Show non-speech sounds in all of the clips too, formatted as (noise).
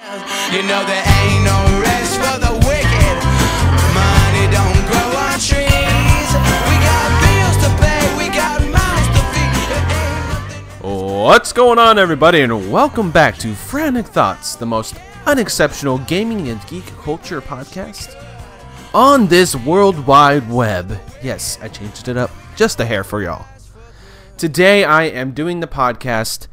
You know there ain't no rest for the wicked. Money don't grow on trees. We got bills to pay, we got mouths to feed. What's going on, everybody, and welcome back to Frantic Thoughts, the most unexceptional gaming and geek culture podcast on this world wide web. Yes, I changed it up just a hair for y'all. Today, I am doing the podcast.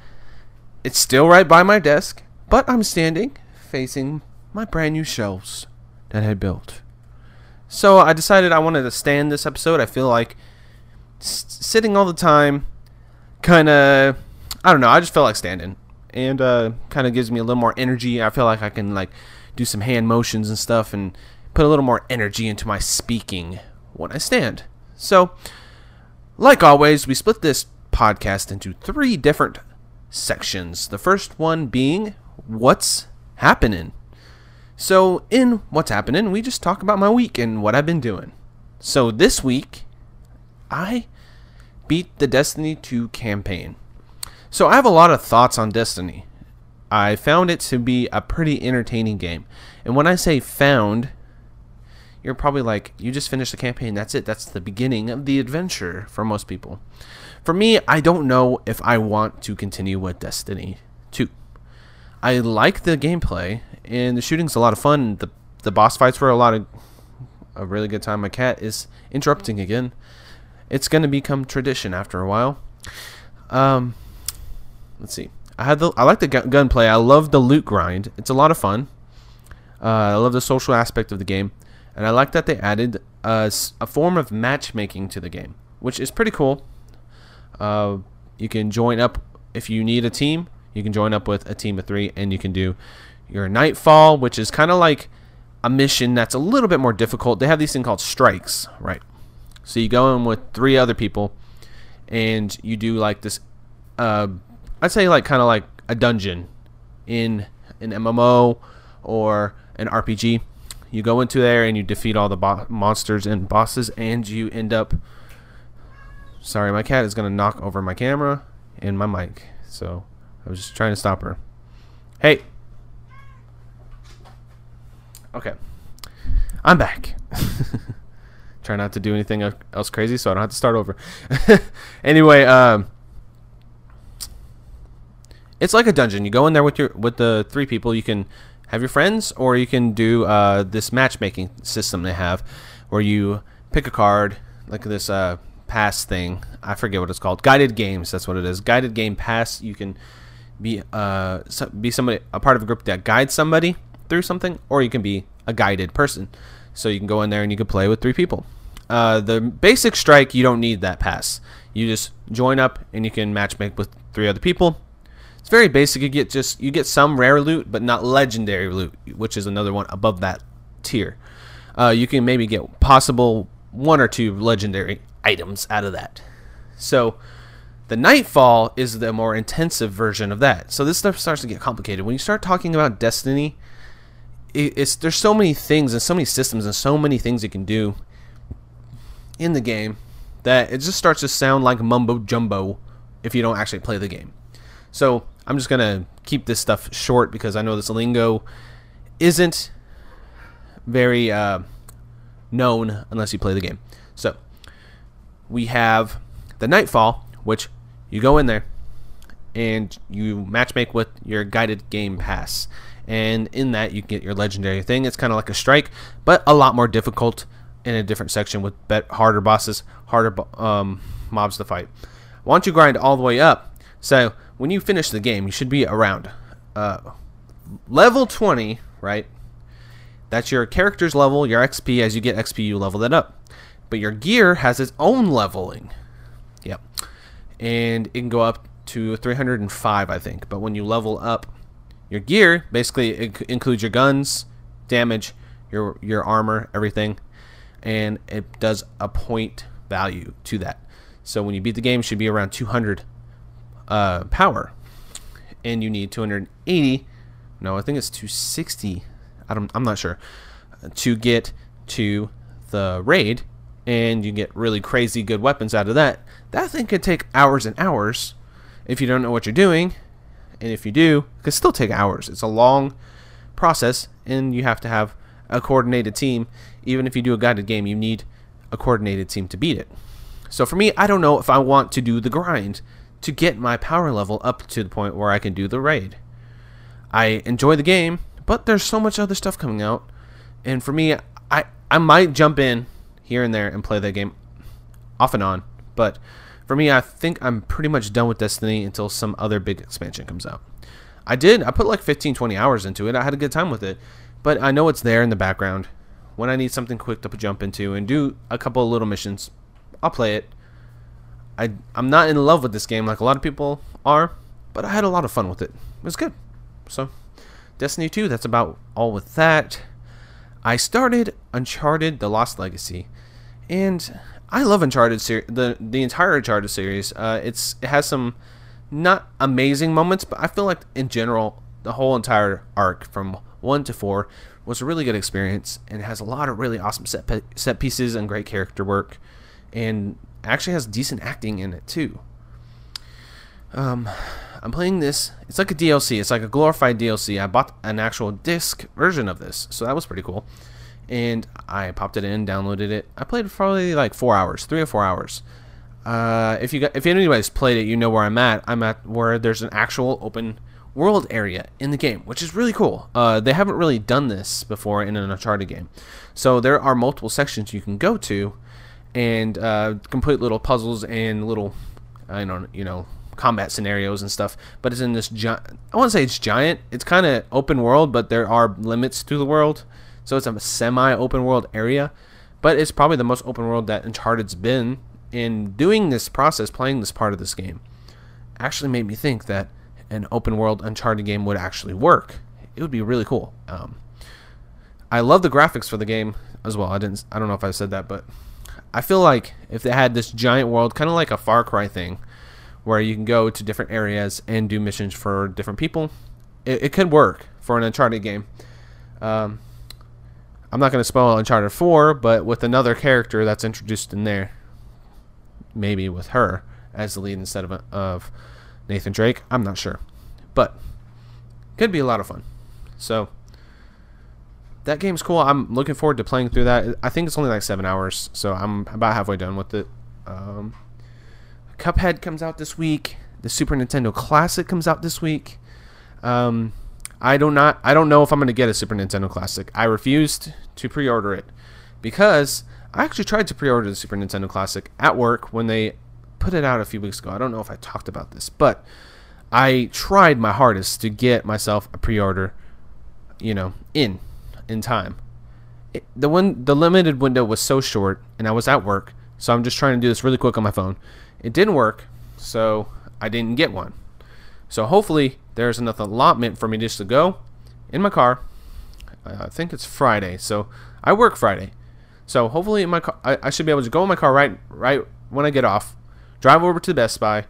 It's still right by my desk, but I'm standing facing my brand new shelves that I built. So I decided I wanted to stand this episode. I feel like sitting all the time kind of I don't know. I just felt like standing, and uh, kind of gives me a little more energy. I feel like I can like do some hand motions and stuff, and put a little more energy into my speaking when I stand. So, like always, we split this podcast into three different sections. The first one being what's happening. So, in what's happening, we just talk about my week and what I've been doing. So, this week, I beat the Destiny 2 campaign. So I have a lot of thoughts on Destiny. I found it to be a pretty entertaining game. And when I say found, you're probably like, you just finished the campaign, that's it. That's the beginning of the adventure for most people. For me, I don't know if I want to continue with Destiny 2. I like the gameplay and the shooting's a lot of fun. The the boss fights were a lot of a really good time. My cat is interrupting again it's going to become tradition after a while. Um, let's see. I had the I like the gu- gunplay. I love the loot grind. It's a lot of fun. Uh, I love the social aspect of the game, and I like that they added a, a form of matchmaking to the game, which is pretty cool. Uh, you can join up if you need a team. You can join up with a team of three, and you can do your nightfall, which is kind of like a mission that's a little bit more difficult. They have these thing called strikes, right? So you go in with three other people, and you do like this. Uh, I'd say like kind of like a dungeon in an MMO or an RPG. You go into there and you defeat all the bo- monsters and bosses, and you end up. Sorry, my cat is gonna knock over my camera and my mic, so I was just trying to stop her. Hey. Okay. I'm back. (laughs) try not to do anything else crazy so I don't have to start over. (laughs) anyway, um, it's like a dungeon. You go in there with your with the three people. You can have your friends, or you can do uh, this matchmaking system they have, where you pick a card like this uh, pass thing. I forget what it's called. Guided games. That's what it is. Guided game pass. You can be uh be somebody a part of a group that guides somebody through something, or you can be a guided person. So you can go in there and you can play with three people. Uh, the basic strike, you don't need that pass. You just join up and you can matchmake with three other people. It's very basic. You get just you get some rare loot, but not legendary loot, which is another one above that tier. Uh, you can maybe get possible one or two legendary items out of that. So the Nightfall is the more intensive version of that. So this stuff starts to get complicated. When you start talking about Destiny, it, it's there's so many things and so many systems and so many things you can do in the game that it just starts to sound like mumbo jumbo if you don't actually play the game. So I'm just gonna keep this stuff short because I know this lingo isn't very uh, known unless you play the game. So we have the Nightfall, which you go in there and you matchmake with your guided game pass. And in that, you get your legendary thing. It's kind of like a strike, but a lot more difficult in a different section with harder bosses, harder um, mobs to fight. Once you grind all the way up, so when you finish the game, you should be around uh, level 20, right? That's your character's level, your XP. As you get XP, you level that up. But your gear has its own leveling. And it can go up to 305, I think. But when you level up your gear, basically it includes your guns, damage, your your armor, everything, and it does a point value to that. So when you beat the game, it should be around 200 uh, power, and you need 280. No, I think it's 260. I don't. I'm not sure. To get to the raid, and you get really crazy good weapons out of that. That thing could take hours and hours if you don't know what you're doing, and if you do, it could still take hours. It's a long process, and you have to have a coordinated team. Even if you do a guided game, you need a coordinated team to beat it. So for me, I don't know if I want to do the grind to get my power level up to the point where I can do the raid. I enjoy the game, but there's so much other stuff coming out, and for me, I I might jump in here and there and play that game off and on, but for me, I think I'm pretty much done with Destiny until some other big expansion comes out. I did. I put like 15, 20 hours into it. I had a good time with it, but I know it's there in the background. When I need something quick to jump into and do a couple of little missions, I'll play it. I I'm not in love with this game like a lot of people are, but I had a lot of fun with it. It was good. So, Destiny 2, that's about all with that. I started Uncharted: The Lost Legacy, and I love Uncharted ser- the the entire Uncharted series. Uh, it's it has some not amazing moments, but I feel like in general the whole entire arc from one to four was a really good experience and has a lot of really awesome set pe- set pieces and great character work, and actually has decent acting in it too. Um, I'm playing this. It's like a DLC. It's like a glorified DLC. I bought an actual disc version of this, so that was pretty cool. And I popped it in, downloaded it. I played probably like four hours, three or four hours. Uh, if you got, if anybody's played it, you know where I'm at. I'm at where there's an actual open world area in the game, which is really cool. Uh, they haven't really done this before in an Uncharted game, so there are multiple sections you can go to, and uh, complete little puzzles and little, I don't, you know, combat scenarios and stuff. But it's in this giant. I won't say it's giant. It's kind of open world, but there are limits to the world, so it's a semi-open world area. But it's probably the most open world that Uncharted's been. In doing this process, playing this part of this game, actually made me think that an open world Uncharted game would actually work. It would be really cool. Um, I love the graphics for the game as well. I didn't. I don't know if I said that, but I feel like if they had this giant world, kind of like a Far Cry thing, where you can go to different areas and do missions for different people, it, it could work for an Uncharted game. Um, I'm not going to spoil Uncharted 4, but with another character that's introduced in there, maybe with her as the lead instead of of Nathan Drake. I'm not sure, but could be a lot of fun. So that game's cool. I'm looking forward to playing through that. I think it's only like seven hours, so I'm about halfway done with it. Um, Cuphead comes out this week. The Super Nintendo Classic comes out this week. Um, I do not. I don't know if I'm going to get a Super Nintendo Classic. I refused to pre-order it because I actually tried to pre-order the Super Nintendo Classic at work when they put it out a few weeks ago. I don't know if I talked about this, but I tried my hardest to get myself a pre-order, you know, in in time. It, the one the limited window was so short and I was at work, so I'm just trying to do this really quick on my phone. It didn't work, so I didn't get one. So hopefully there's enough allotment for me just to go in my car. I think it's Friday, so I work Friday. So hopefully in my car, I, I should be able to go in my car right right when I get off, drive over to the Best Buy,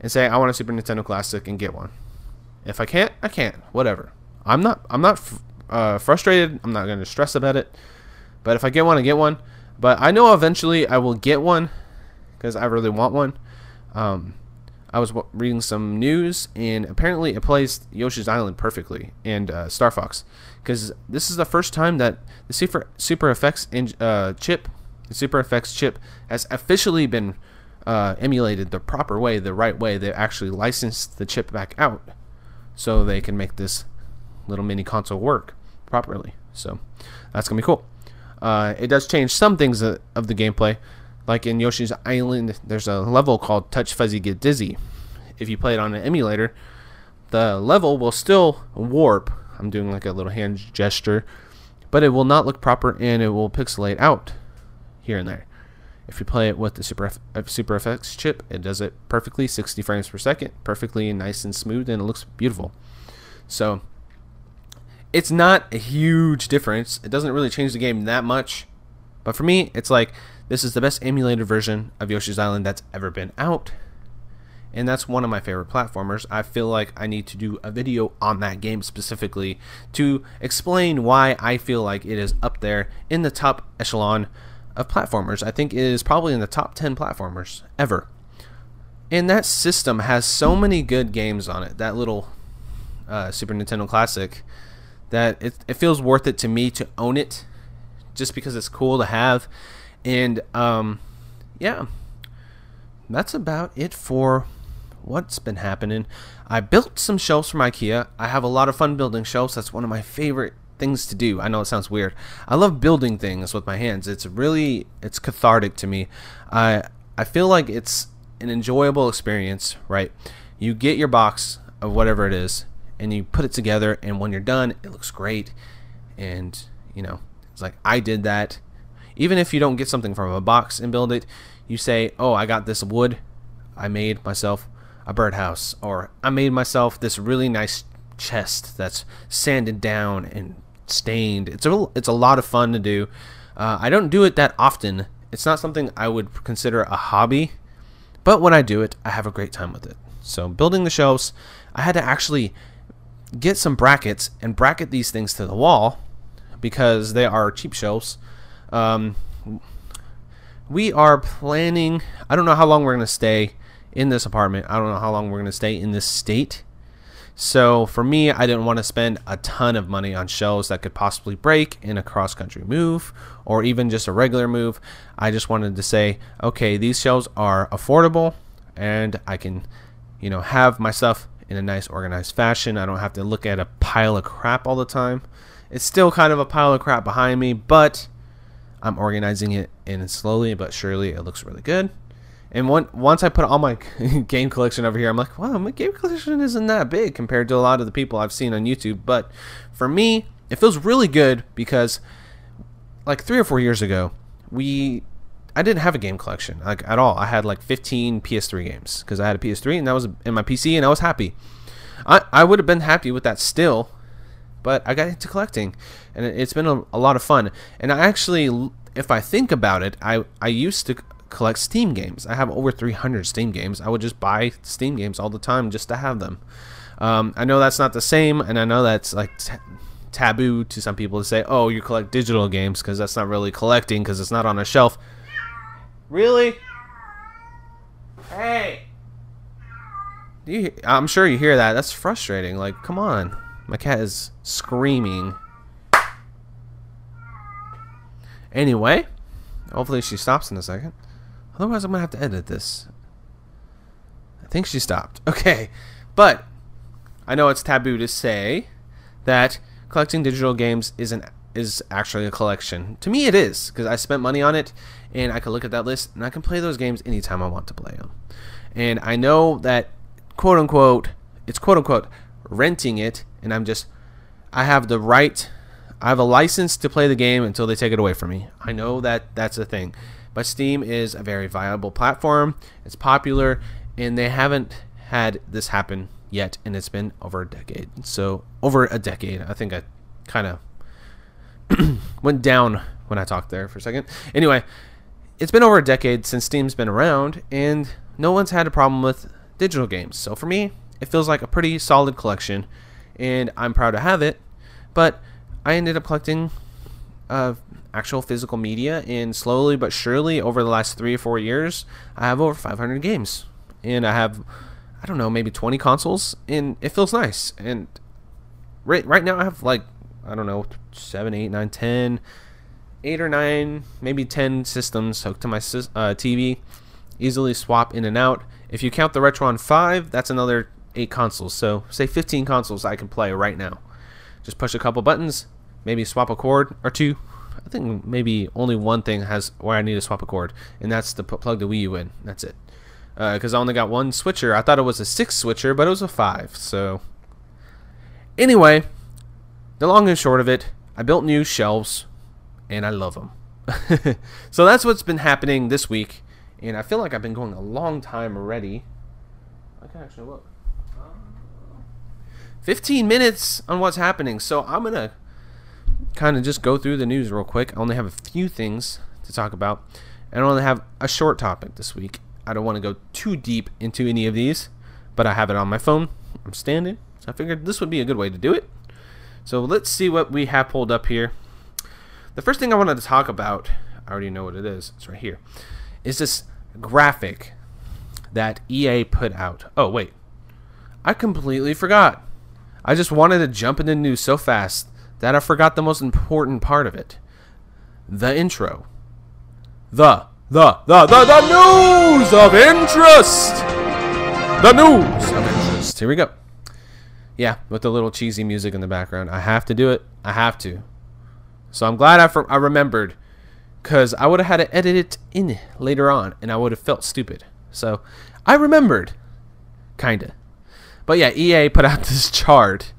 and say I want a Super Nintendo Classic and get one. If I can't, I can't. Whatever. I'm not. I'm not uh, frustrated. I'm not going to stress about it. But if I get one, I get one. But I know eventually I will get one because I really want one. Um, I was reading some news, and apparently it plays Yoshi's Island perfectly and uh, Star Fox, because this is the first time that the Super Super FX in, uh, chip, the Super FX chip, has officially been uh, emulated the proper way, the right way. They actually licensed the chip back out, so they can make this little mini console work properly. So that's gonna be cool. Uh, it does change some things of the gameplay. Like in Yoshi's Island, there's a level called Touch Fuzzy Get Dizzy. If you play it on an emulator, the level will still warp. I'm doing like a little hand gesture, but it will not look proper and it will pixelate out here and there. If you play it with the Super F- uh, FX chip, it does it perfectly, 60 frames per second, perfectly nice and smooth, and it looks beautiful. So it's not a huge difference. It doesn't really change the game that much. But for me, it's like this is the best emulated version of Yoshi's Island that's ever been out. And that's one of my favorite platformers. I feel like I need to do a video on that game specifically to explain why I feel like it is up there in the top echelon of platformers. I think it is probably in the top 10 platformers ever. And that system has so many good games on it. That little uh, Super Nintendo Classic that it, it feels worth it to me to own it just because it's cool to have. And um, yeah, that's about it for what's been happening. I built some shelves from IKEA. I have a lot of fun building shelves. That's one of my favorite things to do. I know it sounds weird. I love building things with my hands. It's really it's cathartic to me. I I feel like it's an enjoyable experience, right? You get your box of whatever it is and you put it together and when you're done, it looks great. And, you know, it's like I did that. Even if you don't get something from a box and build it, you say, "Oh, I got this wood. I made myself a birdhouse or I made myself this really nice chest that's sanded down and stained. It's a it's a lot of fun to do. Uh, I don't do it that often. It's not something I would consider a hobby, but when I do it, I have a great time with it. So building the shelves, I had to actually get some brackets and bracket these things to the wall because they are cheap shelves. Um, we are planning. I don't know how long we're going to stay in this apartment. I don't know how long we're going to stay in this state. So for me, I didn't want to spend a ton of money on shelves that could possibly break in a cross country move or even just a regular move. I just wanted to say, okay, these shelves are affordable and I can, you know, have my stuff in a nice organized fashion. I don't have to look at a pile of crap all the time. It's still kind of a pile of crap behind me, but I'm organizing it and slowly but surely it looks really good. And one, once I put all my (laughs) game collection over here, I'm like, wow, my game collection isn't that big compared to a lot of the people I've seen on YouTube. But for me, it feels really good because, like three or four years ago, we, I didn't have a game collection like at all. I had like 15 PS3 games because I had a PS3 and that was in my PC and I was happy. I, I would have been happy with that still, but I got into collecting and it, has been a, a lot of fun. And I actually, if I think about it, I I used to collect Steam games. I have over 300 Steam games. I would just buy Steam games all the time just to have them. Um, I know that's not the same, and I know that's like t- taboo to some people to say, "Oh, you collect digital games," because that's not really collecting because it's not on a shelf. Really? Hey. You, I'm sure you hear that. That's frustrating. Like, come on. My cat is screaming. Anyway, hopefully she stops in a second. Otherwise, I'm going to have to edit this. I think she stopped. (laughs) Okay. But I know it's taboo to say that collecting digital games is an is actually a collection. To me, it is because I spent money on it, and I can look at that list and I can play those games anytime I want to play them. And I know that quote unquote it's quote unquote renting it, and I'm just I have the right, I have a license to play the game until they take it away from me. I know that that's a thing. But Steam is a very viable platform. It's popular, and they haven't had this happen yet, and it's been over a decade. So over a decade, I think I kind of (clears throat) went down when I talked there for a second. Anyway, it's been over a decade since Steam's been around, and no one's had a problem with digital games. So for me, it feels like a pretty solid collection, and I'm proud to have it. But I ended up collecting uh, actual physical media, and slowly but surely over the last three or four years, I have over 500 games, and I have, I don't know, maybe 20 consoles, and it feels nice. And right right now, I have like I don't know, seven, eight, nine, ten, eight or nine, maybe 10 systems hooked to my uh, TV. Easily swap in and out. If you count the Retron 5, that's another 8 consoles. So, say 15 consoles I can play right now. Just push a couple buttons, maybe swap a cord or two, I think maybe only one thing has where I need to swap a cord, and that's to plug the Wii U in. That's it. Because uh, I only got one switcher. I thought it was a six switcher, but it was a five. So, anyway, the long and short of it, I built new shelves, and I love them. (laughs) so that's what's been happening this week, and I feel like I've been going a long time already. I can actually look. 15 minutes on what's happening. So I'm going to kind of just go through the news real quick. I only have a few things to talk about, and I only have a short topic this week. I don't want to go too deep into any of these, but I have it on my phone. I'm standing, so I figured this would be a good way to do it. So let's see what we have pulled up here. The first thing I wanted to talk about, I already know what it is. It's right here. Is this graphic that EA put out? Oh wait, I completely forgot. I just wanted to jump into news so fast that I forgot the most important part of it the intro. The, the, the, the, the news of interest! The news of interest. Here we go. Yeah, with the little cheesy music in the background. I have to do it. I have to. So I'm glad I, I remembered because I would have had to edit it in later on and I would have felt stupid. So I remembered. Kinda. But yeah, EA put out (laughs) this chart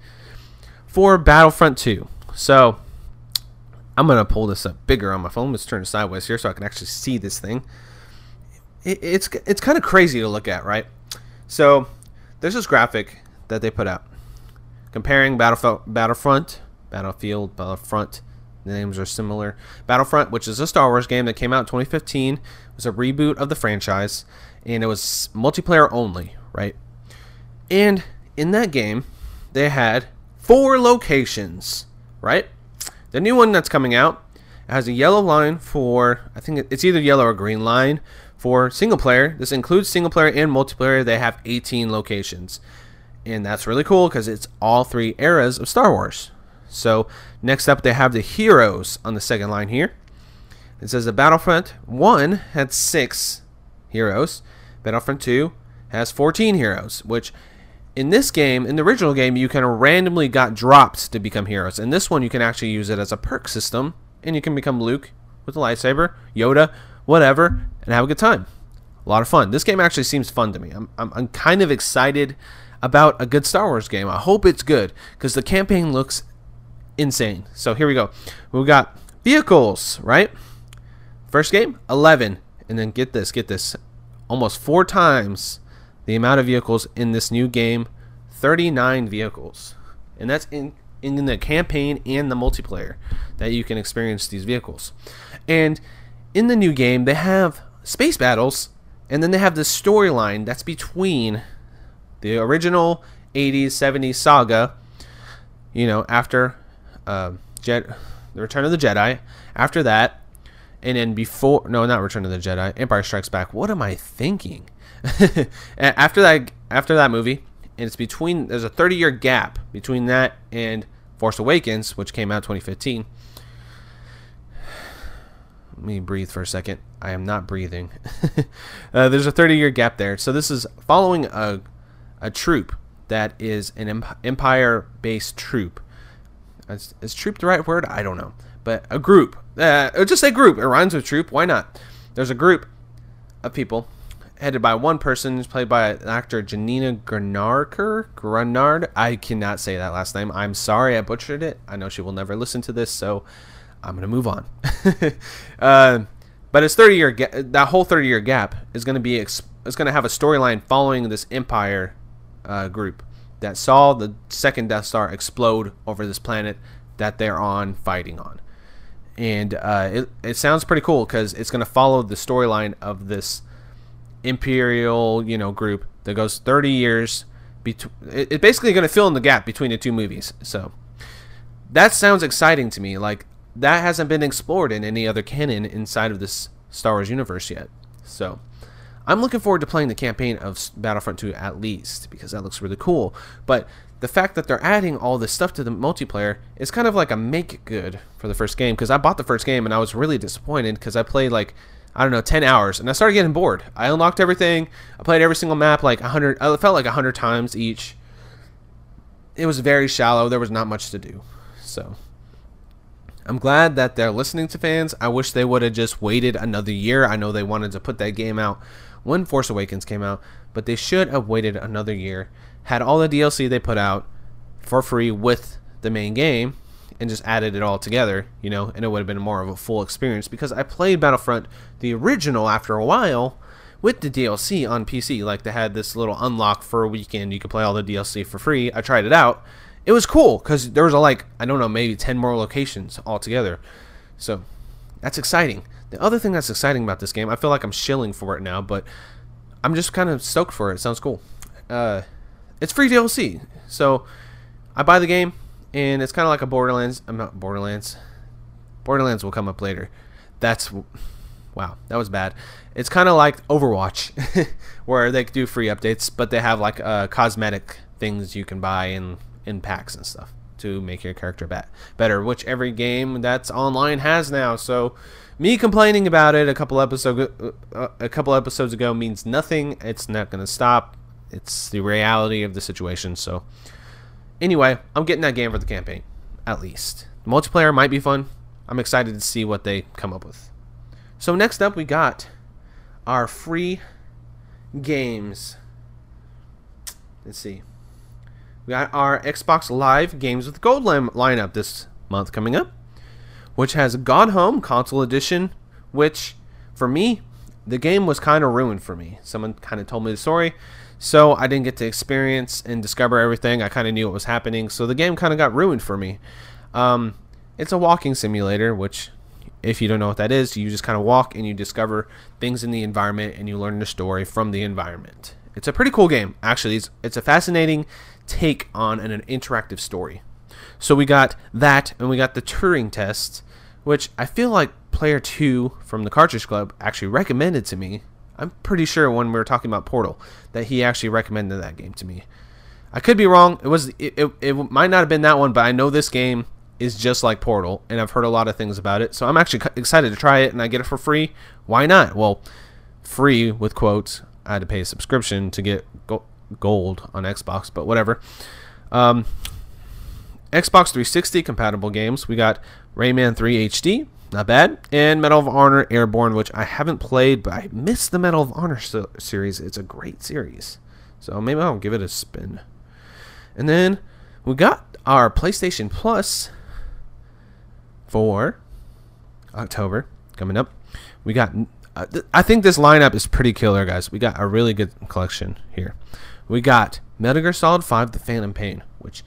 for Battlefront 2. So I'm gonna pull this up bigger on my phone. Let's turn it sideways here so I can actually see this thing. It, it's it's kind of crazy to look at, right? So there's this graphic that they put out comparing Battlefront, Battlefront, Battlefield, Battlefront. The names are similar. Battlefront, which is a Star Wars game that came out in 2015, was a reboot of the franchise, and it was multiplayer only, right? And in that game, they had four locations, right? The new one that's coming out has a yellow line for, I think it's either yellow or green line for single player. This includes single player and multiplayer. They have 18 locations. And that's really cool because it's all three eras of Star Wars. So next up, they have the heroes on the second line here. It says the Battlefront 1 had six heroes. Battlefront 2 has 14 heroes, which in this game, in the original game, you kind of randomly got dropped to become heroes. In this one, you can actually use it as a perk system, and you can become Luke with a lightsaber, Yoda, whatever, and have a good time. A lot of fun. This game actually seems fun to me. I'm, I'm, I'm kind of excited about a good Star Wars game. I hope it's good because the campaign looks insane. So here we go. We've got vehicles, right? First game, 11. And then get this, get this. Almost four times the amount of vehicles in this new game 39 vehicles. And that's in, in the campaign and the multiplayer that you can experience these vehicles. And in the new game, they have space battles, and then they have the storyline that's between the original 80s, 70s saga, you know, after uh, Jet, the Return of the Jedi. After that, and then before, no, not Return of the Jedi, Empire Strikes Back. What am I thinking? (laughs) after that, after that movie, and it's between. There's a 30 year gap between that and Force Awakens, which came out 2015. (sighs) Let me breathe for a second. I am not breathing. (laughs) uh, there's a 30 year gap there. So this is following a a troop that is an empire based troop. Is, is, troop the right word? I don't know. But a group. Uh, just say group. It rhymes with troop. Why not? There's a group of people headed by one person who's played by an actor Janina Granarker. Granard. I cannot say that last name. I'm sorry I butchered it. I know she will never listen to this, so I'm to move on. (laughs) uh, but it's 30 year ga- that whole 30 year gap is to be ex- is to have a storyline following this empire uh, group that saw the second Death Star explode over this planet that they're on fighting on. And uh, it, it sounds pretty cool because it's going to follow the storyline of this imperial, you know, group that goes 30 years. Between, it's basically going to fill in the gap between the two movies. So that sounds exciting to me. Like that hasn't been explored in any other canon inside of this Star Wars universe yet. So I'm looking forward to playing the campaign of Battlefront 2 at least because that looks really cool. But the fact that they're adding all this stuff to the multiplayer is kind of like a make good for the first game because I bought the first game and I was really disappointed because I played like I don't know 10 hours and I started getting bored. I unlocked everything. I played every single map like 100 I felt like 100 times each. It was very shallow. There was not much to do. So I'm glad that they're listening to fans. I wish they would have just waited another year. I know they wanted to put that game out when Force Awakens came out, but they should have waited another year, had all the DLC they put out for free with the main game, and just added it all together, you know, and it would have been more of a full experience because I played Battlefront the original after a while with the DLC on PC. Like they had this little unlock for a weekend, you could play all the DLC for free. I tried it out. It was cool because there was a, like I don't know maybe ten more locations altogether. So that's exciting. The other thing that's exciting about this game, I feel like I'm shilling for it now, but I'm just kind of stoked for it. it sounds cool. Uh, it's free DLC, so I buy the game, and it's kind of like a Borderlands. I'm not Borderlands. Borderlands will come up later. That's wow, that was bad. It's kind of like Overwatch, (laughs) where they do free updates, but they have like uh, cosmetic things you can buy in in packs and stuff to make your character better, which every game that's online has now. So, me complaining about it a couple episode uh, a couple episodes ago means nothing. It's not going to stop. It's the reality of the situation. So, anyway, I'm getting that game for the campaign, at least. The multiplayer might be fun. I'm excited to see what they come up with. So next up, we got our free games. Let's see. We got our Xbox Live Games with Gold line- lineup this month coming up, which has Gone Home Console Edition, which for me, the game was kind of ruined for me. Someone kind of told me the story, so I didn't get to experience and discover everything. I kind of knew what was happening, so the game kind of got ruined for me. Um, it's a walking simulator, which, if you don't know what that is, you just kind of walk and you discover things in the environment and you learn the story from the environment. It's a pretty cool game, actually. It's, it's a fascinating take on an, an interactive story. So we got that, and we got the Turing test, which I feel like player two from the Cartridge Club actually recommended to me. I'm pretty sure when we were talking about Portal that he actually recommended that game to me. I could be wrong. It was it, it, it might not have been that one, but I know this game is just like Portal, and I've heard a lot of things about it. So I'm actually excited to try it, and I get it for free. Why not? Well, free with quotes. I had to pay a subscription to get gold on Xbox, but whatever. Um, Xbox 360 compatible games. We got Rayman 3 HD, not bad, and Medal of Honor Airborne, which I haven't played, but I missed the Medal of Honor series. It's a great series, so maybe I'll give it a spin. And then we got our PlayStation Plus for October coming up. We got. Uh, th- I think this lineup is pretty killer, guys. We got a really good collection here. We got Metal Gear Solid 5: The Phantom Pain, which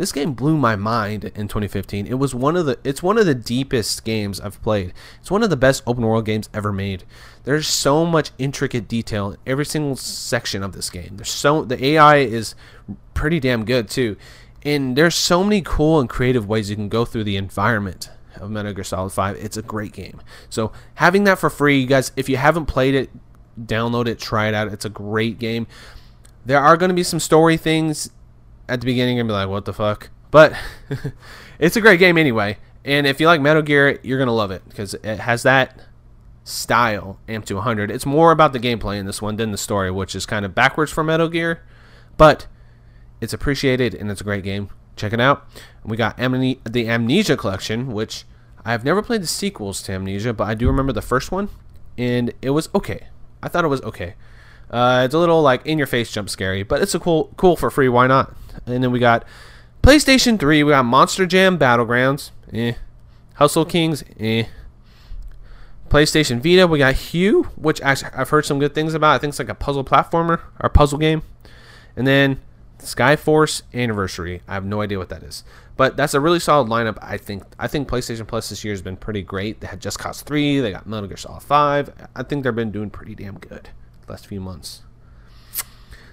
this game blew my mind in 2015. It was one of the it's one of the deepest games I've played. It's one of the best open world games ever made. There's so much intricate detail in every single section of this game. There's so the AI is pretty damn good too. And there's so many cool and creative ways you can go through the environment of Metal Gear Solid 5. It's a great game. So having that for free, you guys, if you haven't played it, download it, try it out. It's a great game. There are going to be some story things at the beginning and be like, what the fuck? But (laughs) it's a great game anyway. And if you like Metal Gear, you're going to love it because it has that style amp to 100. It's more about the gameplay in this one than the story, which is kind of backwards for Metal Gear. But it's appreciated and it's a great game. Check it out. We got Amne- the Amnesia Collection, which I have never played the sequels to Amnesia, but I do remember the first one, and it was okay. I thought it was okay. Uh, it's a little like in your face jump scary, but it's a cool cool for free. Why not? And then we got PlayStation 3. We got Monster Jam Battlegrounds. Eh. Hustle Kings. Eh. PlayStation Vita. We got Hue, which actually I've heard some good things about. I think it's like a puzzle platformer or puzzle game. And then Skyforce Anniversary. I have no idea what that is, but that's a really solid lineup. I think. I think PlayStation Plus this year has been pretty great. They had Just Cause Three. They got Metal Gear Solid Five. I think they've been doing pretty damn good the last few months.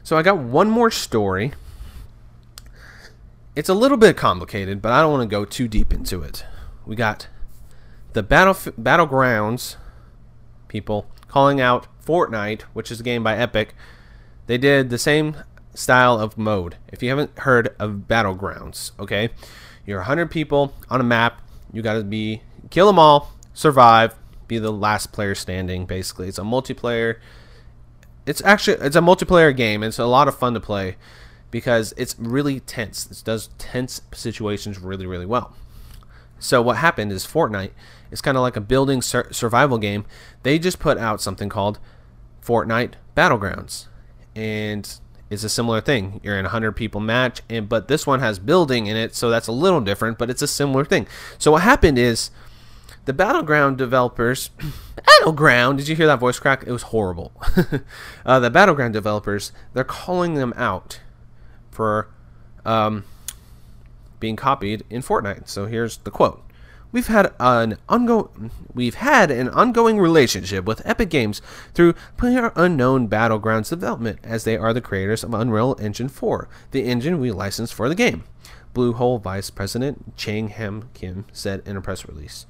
So I got one more story. It's a little bit complicated, but I don't want to go too deep into it. We got the battle battlegrounds people calling out Fortnite, which is a game by Epic. They did the same style of mode. If you haven't heard of Battlegrounds, okay, you're 100 people on a map. You got to be kill them all, survive, be the last player standing. Basically, it's a multiplayer. It's actually it's a multiplayer game. It's a lot of fun to play because it's really tense. It does tense situations really really well. So what happened is Fortnite is kind of like a building sur- survival game. They just put out something called Fortnite Battlegrounds, and it's a similar thing. You're in a 100 people match, and but this one has building in it, so that's a little different, but it's a similar thing. So what happened is the Battleground developers, (coughs) Battleground, did you hear that voice crack? It was horrible. (laughs) uh, the Battleground developers, they're calling them out for um, being copied in Fortnite. So here's the quote. We've had an ongoing we've had an ongoing relationship with Epic Games through Player Unknown Battlegrounds development, as they are the creators of Unreal Engine 4, the engine we licensed for the game. Bluehole Vice President Chang Han Kim said in a press release.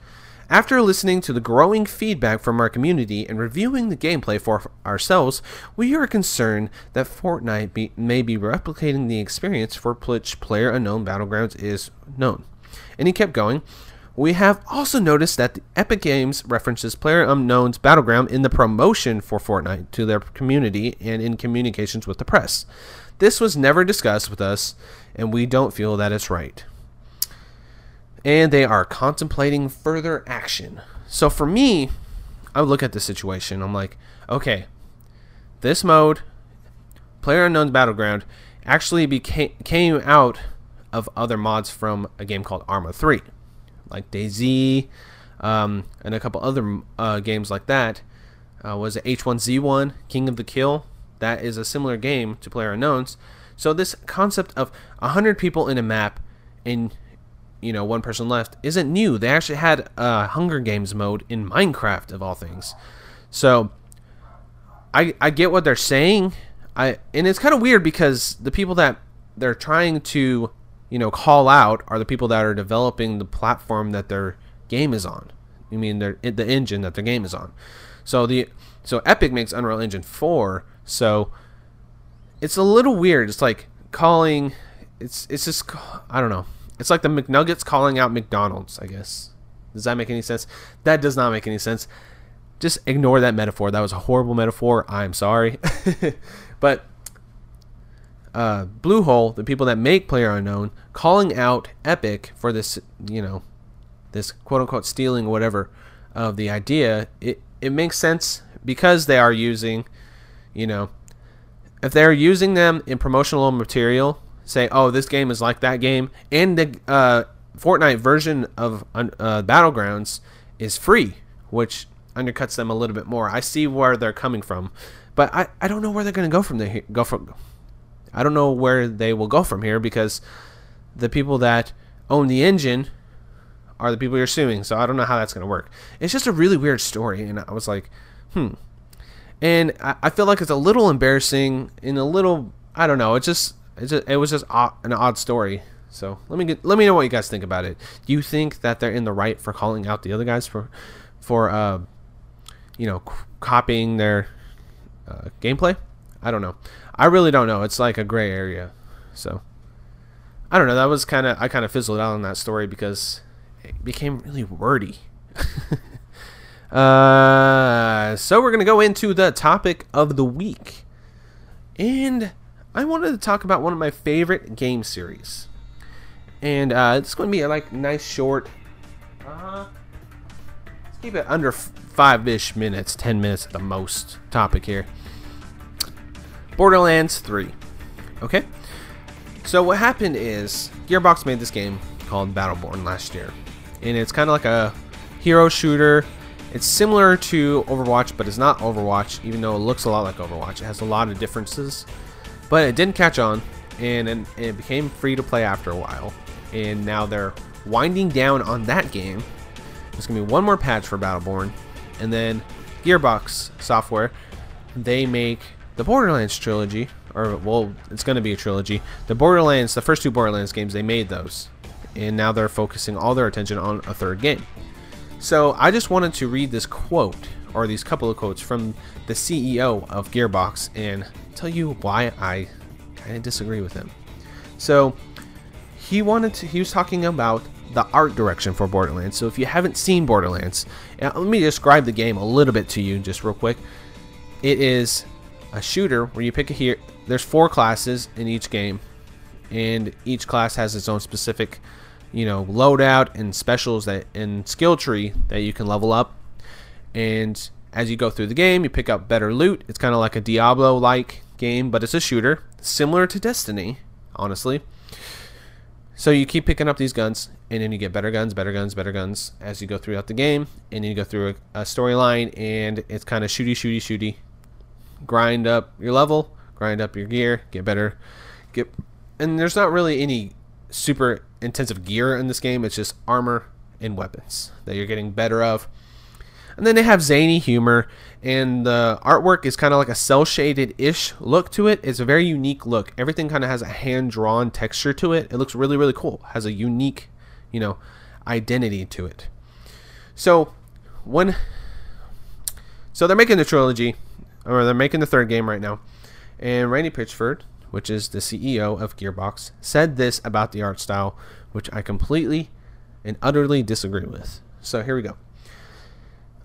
After listening to the growing feedback from our community and reviewing the gameplay for ourselves, we are concerned that Fortnite be, may be replicating the experience for which Player Unknown Battlegrounds is known. And he kept going. We have also noticed that the Epic Games references Player Unknown's Battleground in the promotion for Fortnite to their community and in communications with the press. This was never discussed with us, and we don't feel that it's right and they are contemplating further action. So for me, I look at the situation. I'm like, okay, this mode, Player Unknown's Battleground, actually became came out of other mods from a game called Arma 3, like DayZ, um, and a couple other uh, games like that. Uh, was it H1Z1, King of the Kill? That is a similar game to Player Unknowns. So this concept of 100 people in a map and you know one person left isn't new. They actually had a Hunger Games mode in Minecraft of all things. So I I get what they're saying. I and it's kind of weird because the people that they're trying to you know call out are the people that are developing the platform that their game is on. I mean, they're the engine that their game is on. So the so Epic makes Unreal Engine 4. So it's a little weird. It's like calling it's it's just I don't know. It's like the McNuggets calling out McDonald's, I guess. Does that make any sense? That does not make any sense. Just ignore that metaphor. That was a horrible metaphor. I'm sorry. (laughs) but uh, Bluehole, the people that make Player Unknown, calling out Epic for this, you know, this quote unquote stealing whatever of the idea, it, it makes sense because they are using, you know, if they're using them in promotional material say, oh, this game is like that game, and the uh, Fortnite version of uh, Battlegrounds is free, which undercuts them a little bit more. I see where they're coming from, but I, I don't know where they're going to go from there. Go from, I don't know where they will go from here because the people that own the engine are the people you're suing. So I don't know how that's going to work. It's just a really weird story, and I was like, hmm. And I, I feel like it's a little embarrassing and a little I don't know. It's just it's it was just odd, an odd story. So let me get let me know what you guys think about it. Do you think that they're in the right for calling out the other guys for for uh, you know copying their uh, gameplay? I don't know. I really don't know. It's like a gray area. So I don't know. That was kind of I kind of fizzled out on that story because it became really wordy. (laughs) uh, so we're gonna go into the topic of the week, and I wanted to talk about one of my favorite game series. And uh, it's going to be a like nice short. Uh, let's keep it under five-ish minutes, ten minutes at the most. Topic here. Borderlands 3. Okay. So what happened is Gearbox made this game called Battleborn last year, and it's kind of like a hero shooter. It's similar to Overwatch, but it's not Overwatch, even though it looks a lot like Overwatch. It has a lot of differences. But it didn't catch on, and, and it became free to play after a while. And now they're winding down on that game. There's gonna be one more patch for Battleborn, and then Gearbox Software, they make the Borderlands trilogy, or well, it's gonna be a trilogy. The Borderlands, the first two Borderlands games, they made those, and now they're focusing all their attention on a third game. So I just wanted to read this quote, or these couple of quotes from the CEO of Gearbox, and tell you why I kind of disagree with him. So he wanted to. He was talking about the art direction for Borderlands. So if you haven't seen Borderlands, uh, let me describe the game a little bit to you, just real quick. It is a shooter where you pick a here. There's four classes in each game, and each class has its own specific, you know, loadout and specials that and skill tree that you can level up. And as you go through the game, you pick up better loot. It's kind of like a Diablo-like game, but it's a shooter, similar to Destiny, honestly. So you keep picking up these guns, and then you get better guns, better guns, better guns as you go throughout the game, and you go through a, a storyline, and it's kind of shooty, shooty, shooty. Grind up your level, grind up your gear, get better, get, and there's not really any super intensive gear in this game. It's just armor and weapons that you're getting better of. And then they have zany humor, and the artwork is kind of like a cel shaded ish look to it. It's a very unique look. Everything kind of has a hand drawn texture to it. It looks really, really cool. Has a unique, you know, identity to it. So when so they're making the trilogy, or they're making the third game right now, and Randy Pitchford, which is the CEO of Gearbox, said this about the art style, which I completely and utterly disagree with. So here we go.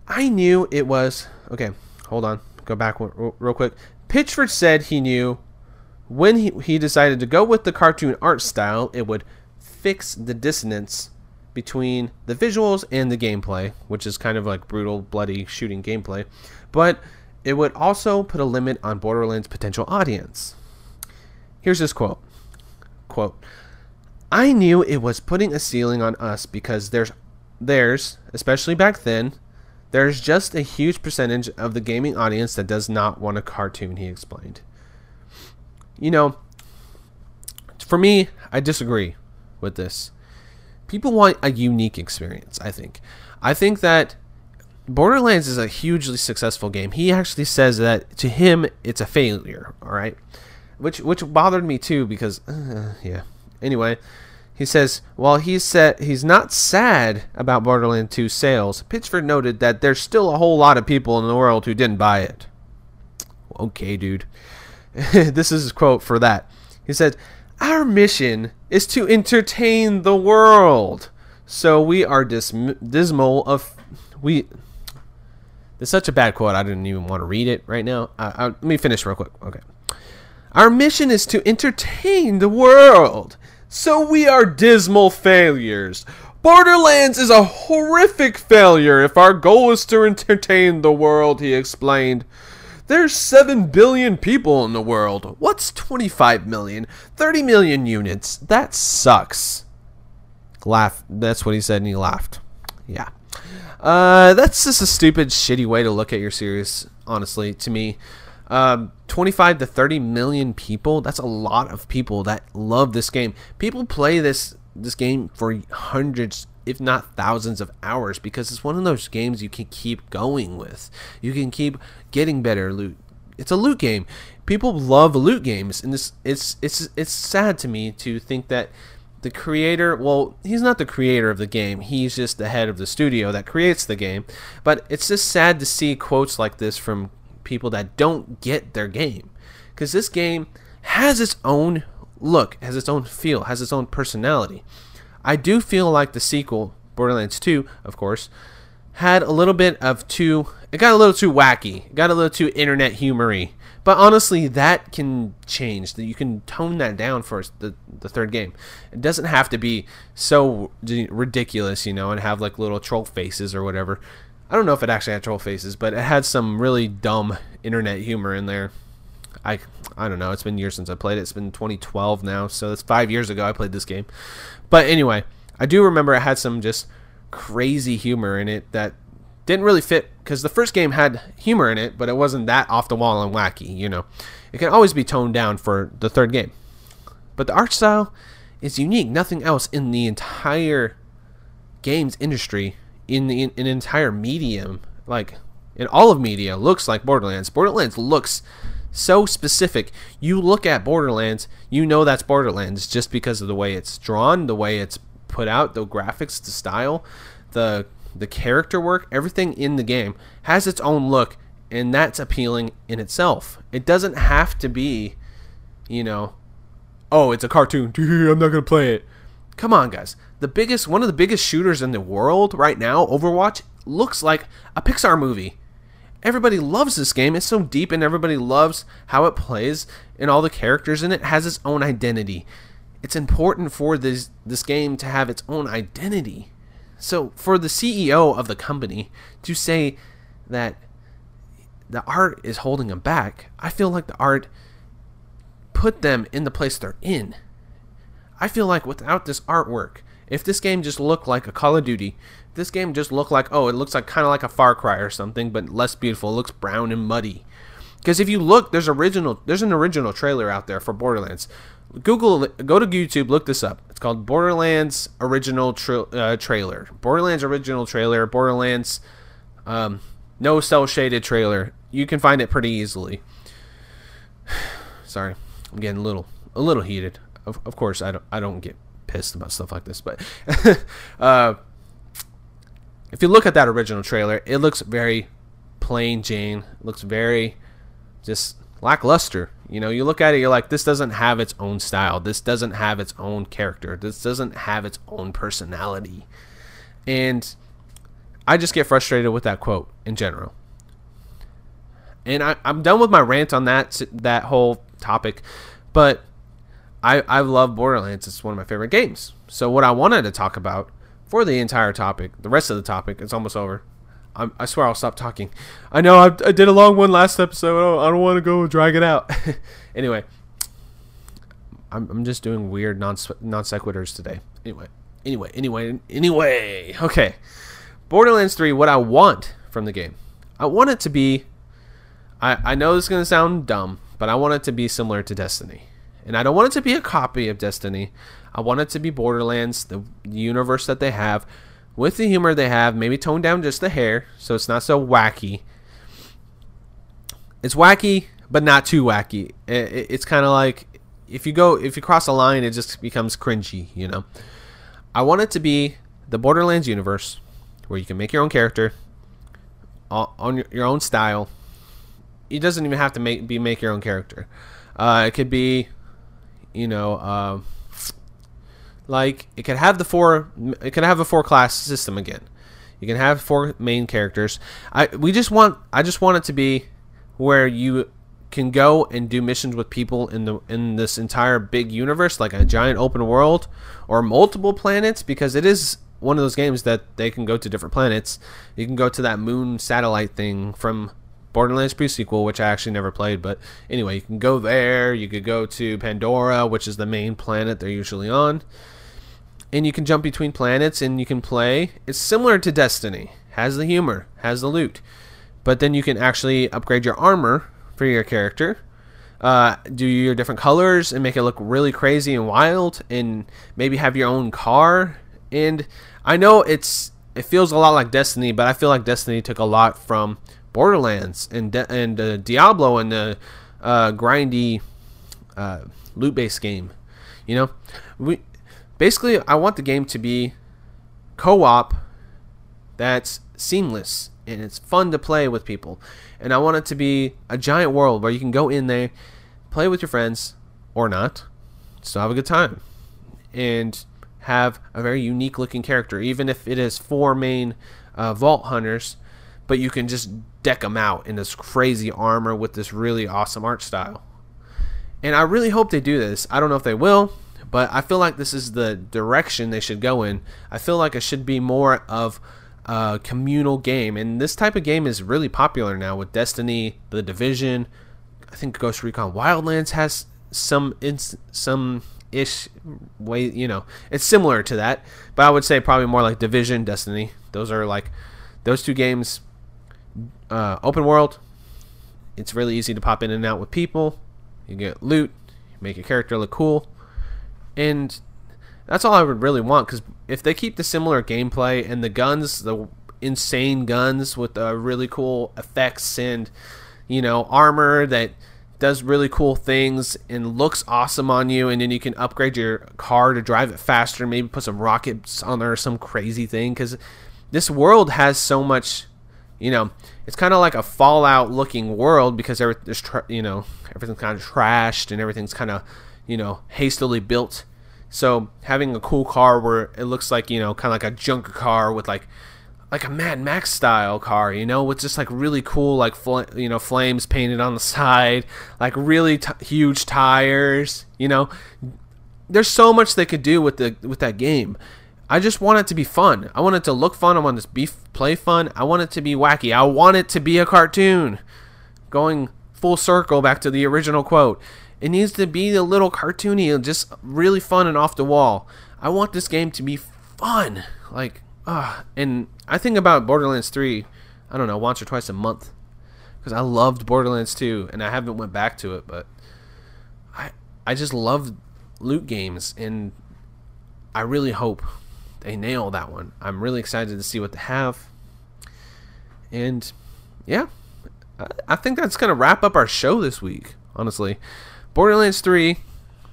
I knew it was okay. Hold on, go back real quick. Pitchford said he knew when he, he decided to go with the cartoon art style, it would fix the dissonance between the visuals and the gameplay, which is kind of like brutal, bloody shooting gameplay, but it would also put a limit on Borderlands' potential audience. Here's this quote. Quote, I knew it was putting a ceiling on us because there's there's, especially back then, there's just a huge percentage of the gaming audience that does not want a cartoon, he explained. You know, for me, I disagree with this. People want a unique experience, I think. I think that Borderlands is a hugely successful game. He actually says that to him it's a failure, all right? Which which bothered me too because uh, (sighs) yeah. Anyway, he says, while he said he's not sad about Borderlands 2 sales, Pitchford noted that there's still a whole lot of people in the world who didn't buy it. Okay, dude. (laughs) this is his quote for that. He said, Our mission is to entertain the world. So we are dis- dismal of. We. It's such a bad quote, I didn't even want to read it right now. Let me finish real quick. Okay. Our mission is to entertain the world. So we are dismal failures. Borderlands is a horrific failure if our goal is to entertain the world, he explained. There's 7 billion people in the world. What's 25 million? 30 million units. That sucks. Laugh. That's what he said, and he laughed. Yeah. Uh, that's just a stupid, shitty way to look at your series, honestly, to me. Um, 25 to 30 million people, that's a lot of people that love this game. People play this this game for hundreds if not thousands of hours because it's one of those games you can keep going with. You can keep getting better loot. It's a loot game. People love loot games and this it's it's it's sad to me to think that the creator, well, he's not the creator of the game. He's just the head of the studio that creates the game. But it's just sad to see quotes like this from people that don't get their game. Cuz this game has its own look, has its own feel, has its own personality. I do feel like the sequel, Borderlands 2, of course, had a little bit of too. It got a little too wacky. It got a little too internet humory. But honestly, that can change. That you can tone that down for the the third game. It doesn't have to be so ridiculous, you know, and have like little troll faces or whatever. I don't know if it actually had troll faces, but it had some really dumb internet humor in there. I I don't know. It's been years since I played it. It's been 2012 now, so it's five years ago I played this game. But anyway, I do remember it had some just crazy humor in it that didn't really fit because the first game had humor in it, but it wasn't that off the wall and wacky. You know, it can always be toned down for the third game. But the art style is unique. Nothing else in the entire games industry, in in, in entire medium, like in all of media, looks like Borderlands. Borderlands looks so specific. You look at Borderlands, you know that's Borderlands just because of the way it's drawn, the way it's put out, the graphics, the style, the the character work, everything in the game has its own look and that's appealing in itself. It doesn't have to be, you know, oh, it's a cartoon. (laughs) I'm not to play it. Come on, guys. The biggest one of the biggest shooters in the world right now, Overwatch, looks like a Pixar movie everybody loves this game. It's so deep and everybody loves how it plays and all the characters in it has its own identity. It's important for this this game to have its own identity. So for the CEO of the company to say that the art is holding them back, I feel like the art put them in the place they're in. I feel like without this artwork, if this game just looked like a Call of Duty, this game just looked like oh, it looks like kind of like a Far Cry or something, but less beautiful. It looks brown and muddy. Because if you look, there's original, there's an original trailer out there for Borderlands. Google, go to YouTube, look this up. It's called Borderlands original tra- uh, trailer. Borderlands original trailer. Borderlands, um, no cel shaded trailer. You can find it pretty easily. (sighs) Sorry, I'm getting a little, a little heated. Of, of course, I don't, I don't get pissed about stuff like this, but (laughs) uh, if you look at that original trailer, it looks very plain Jane. It looks very just lackluster. You know, you look at it, you're like, this doesn't have its own style. This doesn't have its own character. This doesn't have its own personality. And I just get frustrated with that quote in general. And I, I'm done with my rant on that that whole topic, but I I love Borderlands. It's one of my favorite games. So what I wanted to talk about for the entire topic, the rest of the topic, it's almost over. i i swear I'll stop talking. I know I, I did a long one last episode. I don't, don't want to go drag it out. (laughs) anyway, I'm, I'm just doing weird non non sequiturs today. Anyway, anyway, anyway, anyway. Okay, Borderlands 3. What I want from the game, I want it to be. I I know this is gonna sound dumb, but I want it to be similar to Destiny. And I don't want it to be a copy of Destiny. I want it to be Borderlands, the universe that they have, with the humor they have, maybe tone down just the hair so it's not so wacky. It's wacky, but not too wacky. It's kind of like if you go if you cross a line, it just becomes cringy, you know. I want it to be the Borderlands universe where you can make your own character on your own style. It doesn't even have to make be make your own character. Uh, it could be you know, uh, like it can have the four, it can have a four class system again. You can have four main characters. I we just want, I just want it to be where you can go and do missions with people in the in this entire big universe, like a giant open world or multiple planets, because it is one of those games that they can go to different planets. You can go to that moon satellite thing from Borderlands pre-sequel, which I actually never played, but anyway, you can go there. You could go to Pandora, which is the main planet they're usually on, and you can jump between planets and you can play. It's similar to Destiny, has the humor, has the loot, but then you can actually upgrade your armor for your character, uh, do your different colors and make it look really crazy and wild, and maybe have your own car. And I know it's it feels a lot like Destiny, but I feel like Destiny took a lot from Borderlands and De- and uh, Diablo and the uh, grindy uh, loot based game. You know, we basically I want the game to be co-op that's seamless and it's fun to play with people. And I want it to be a giant world where you can go in there, play with your friends or not, still have a good time, and have a very unique looking character. Even if it is four main uh, vault hunters, but you can just deck them out in this crazy armor with this really awesome art style. And I really hope they do this. I don't know if they will, but I feel like this is the direction they should go in. I feel like it should be more of a communal game, and this type of game is really popular now with Destiny, The Division. I think Ghost Recon Wildlands has some ins- some ish way, you know, it's similar to that, but I would say probably more like Division, Destiny. Those are like those two games uh, open world. It's really easy to pop in and out with people. You get loot, you make your character look cool, and that's all I would really want. Because if they keep the similar gameplay and the guns, the insane guns with the really cool effects and you know armor that does really cool things and looks awesome on you and then you can upgrade your car to drive it faster maybe put some rockets on there or some crazy thing because this world has so much you know, it's kind of like a Fallout looking world because there's tra- you know everything's kind of trashed and everything's kind of you know hastily built. So having a cool car where it looks like you know kind of like a junk car with like like a Mad Max style car, you know, with just like really cool like fl- you know flames painted on the (laughs) side, like really t- huge tires, you know. There's so much they could do with the with that game. I just want it to be fun. I want it to look fun. I want it to be play fun. I want it to be wacky. I want it to be a cartoon. Going full circle back to the original quote. It needs to be a little cartoony and just really fun and off the wall. I want this game to be fun. Like, ah, uh, and I think about Borderlands 3, I don't know, once or twice a month. Because I loved Borderlands 2 and I haven't went back to it, but I I just love loot games and I really hope they nail that one. I'm really excited to see what they have. And yeah, I think that's going to wrap up our show this week, honestly. Borderlands 3,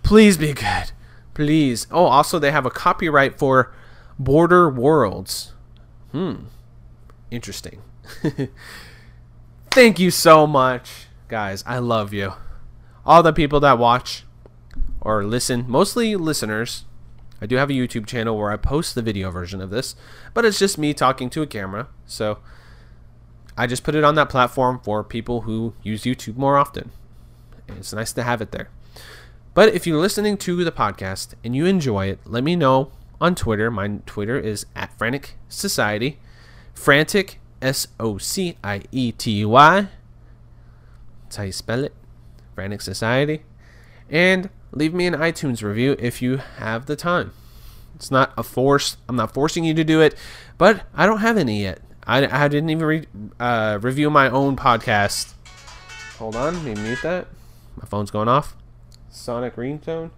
please be good. Please. Oh, also, they have a copyright for Border Worlds. Hmm. interesting. (laughs) Thank you so much, guys. I love you. All the people that watch or listen, mostly listeners. I do have a YouTube channel where I post the video version of this, but it's just me talking to a camera. So I just put it on that platform for people who use YouTube more often. And it's nice to have it there. But if you're listening to the podcast and you enjoy it, let me know on Twitter. My Twitter is at Frantic Society. Frantic, S O C I E T Y. That's how you spell it. Frantic Society. And leave me an iTunes review if you have the time. It's not a force. I'm not forcing you to do it, but I don't have any yet. I, I didn't even re, uh, review my own podcast. Hold on, let me mute that. My phone's going off. Sonic ringtone.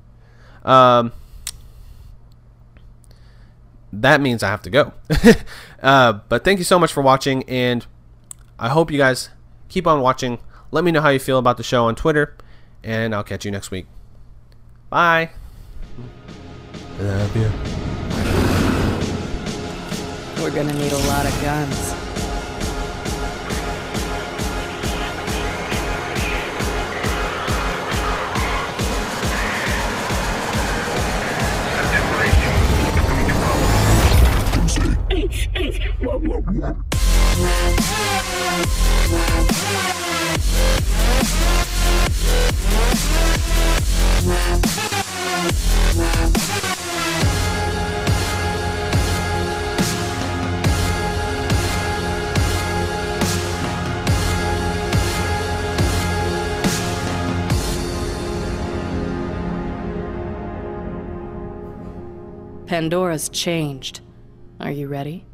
Um, that means I have to go. (laughs) uh, but thank you so much for watching, and I hope you guys keep on watching. Let me know how you feel about the show on Twitter, and I'll catch you next week. Bye. Love you. We're gonna need a lot of guns. Pandora's changed. Are you ready?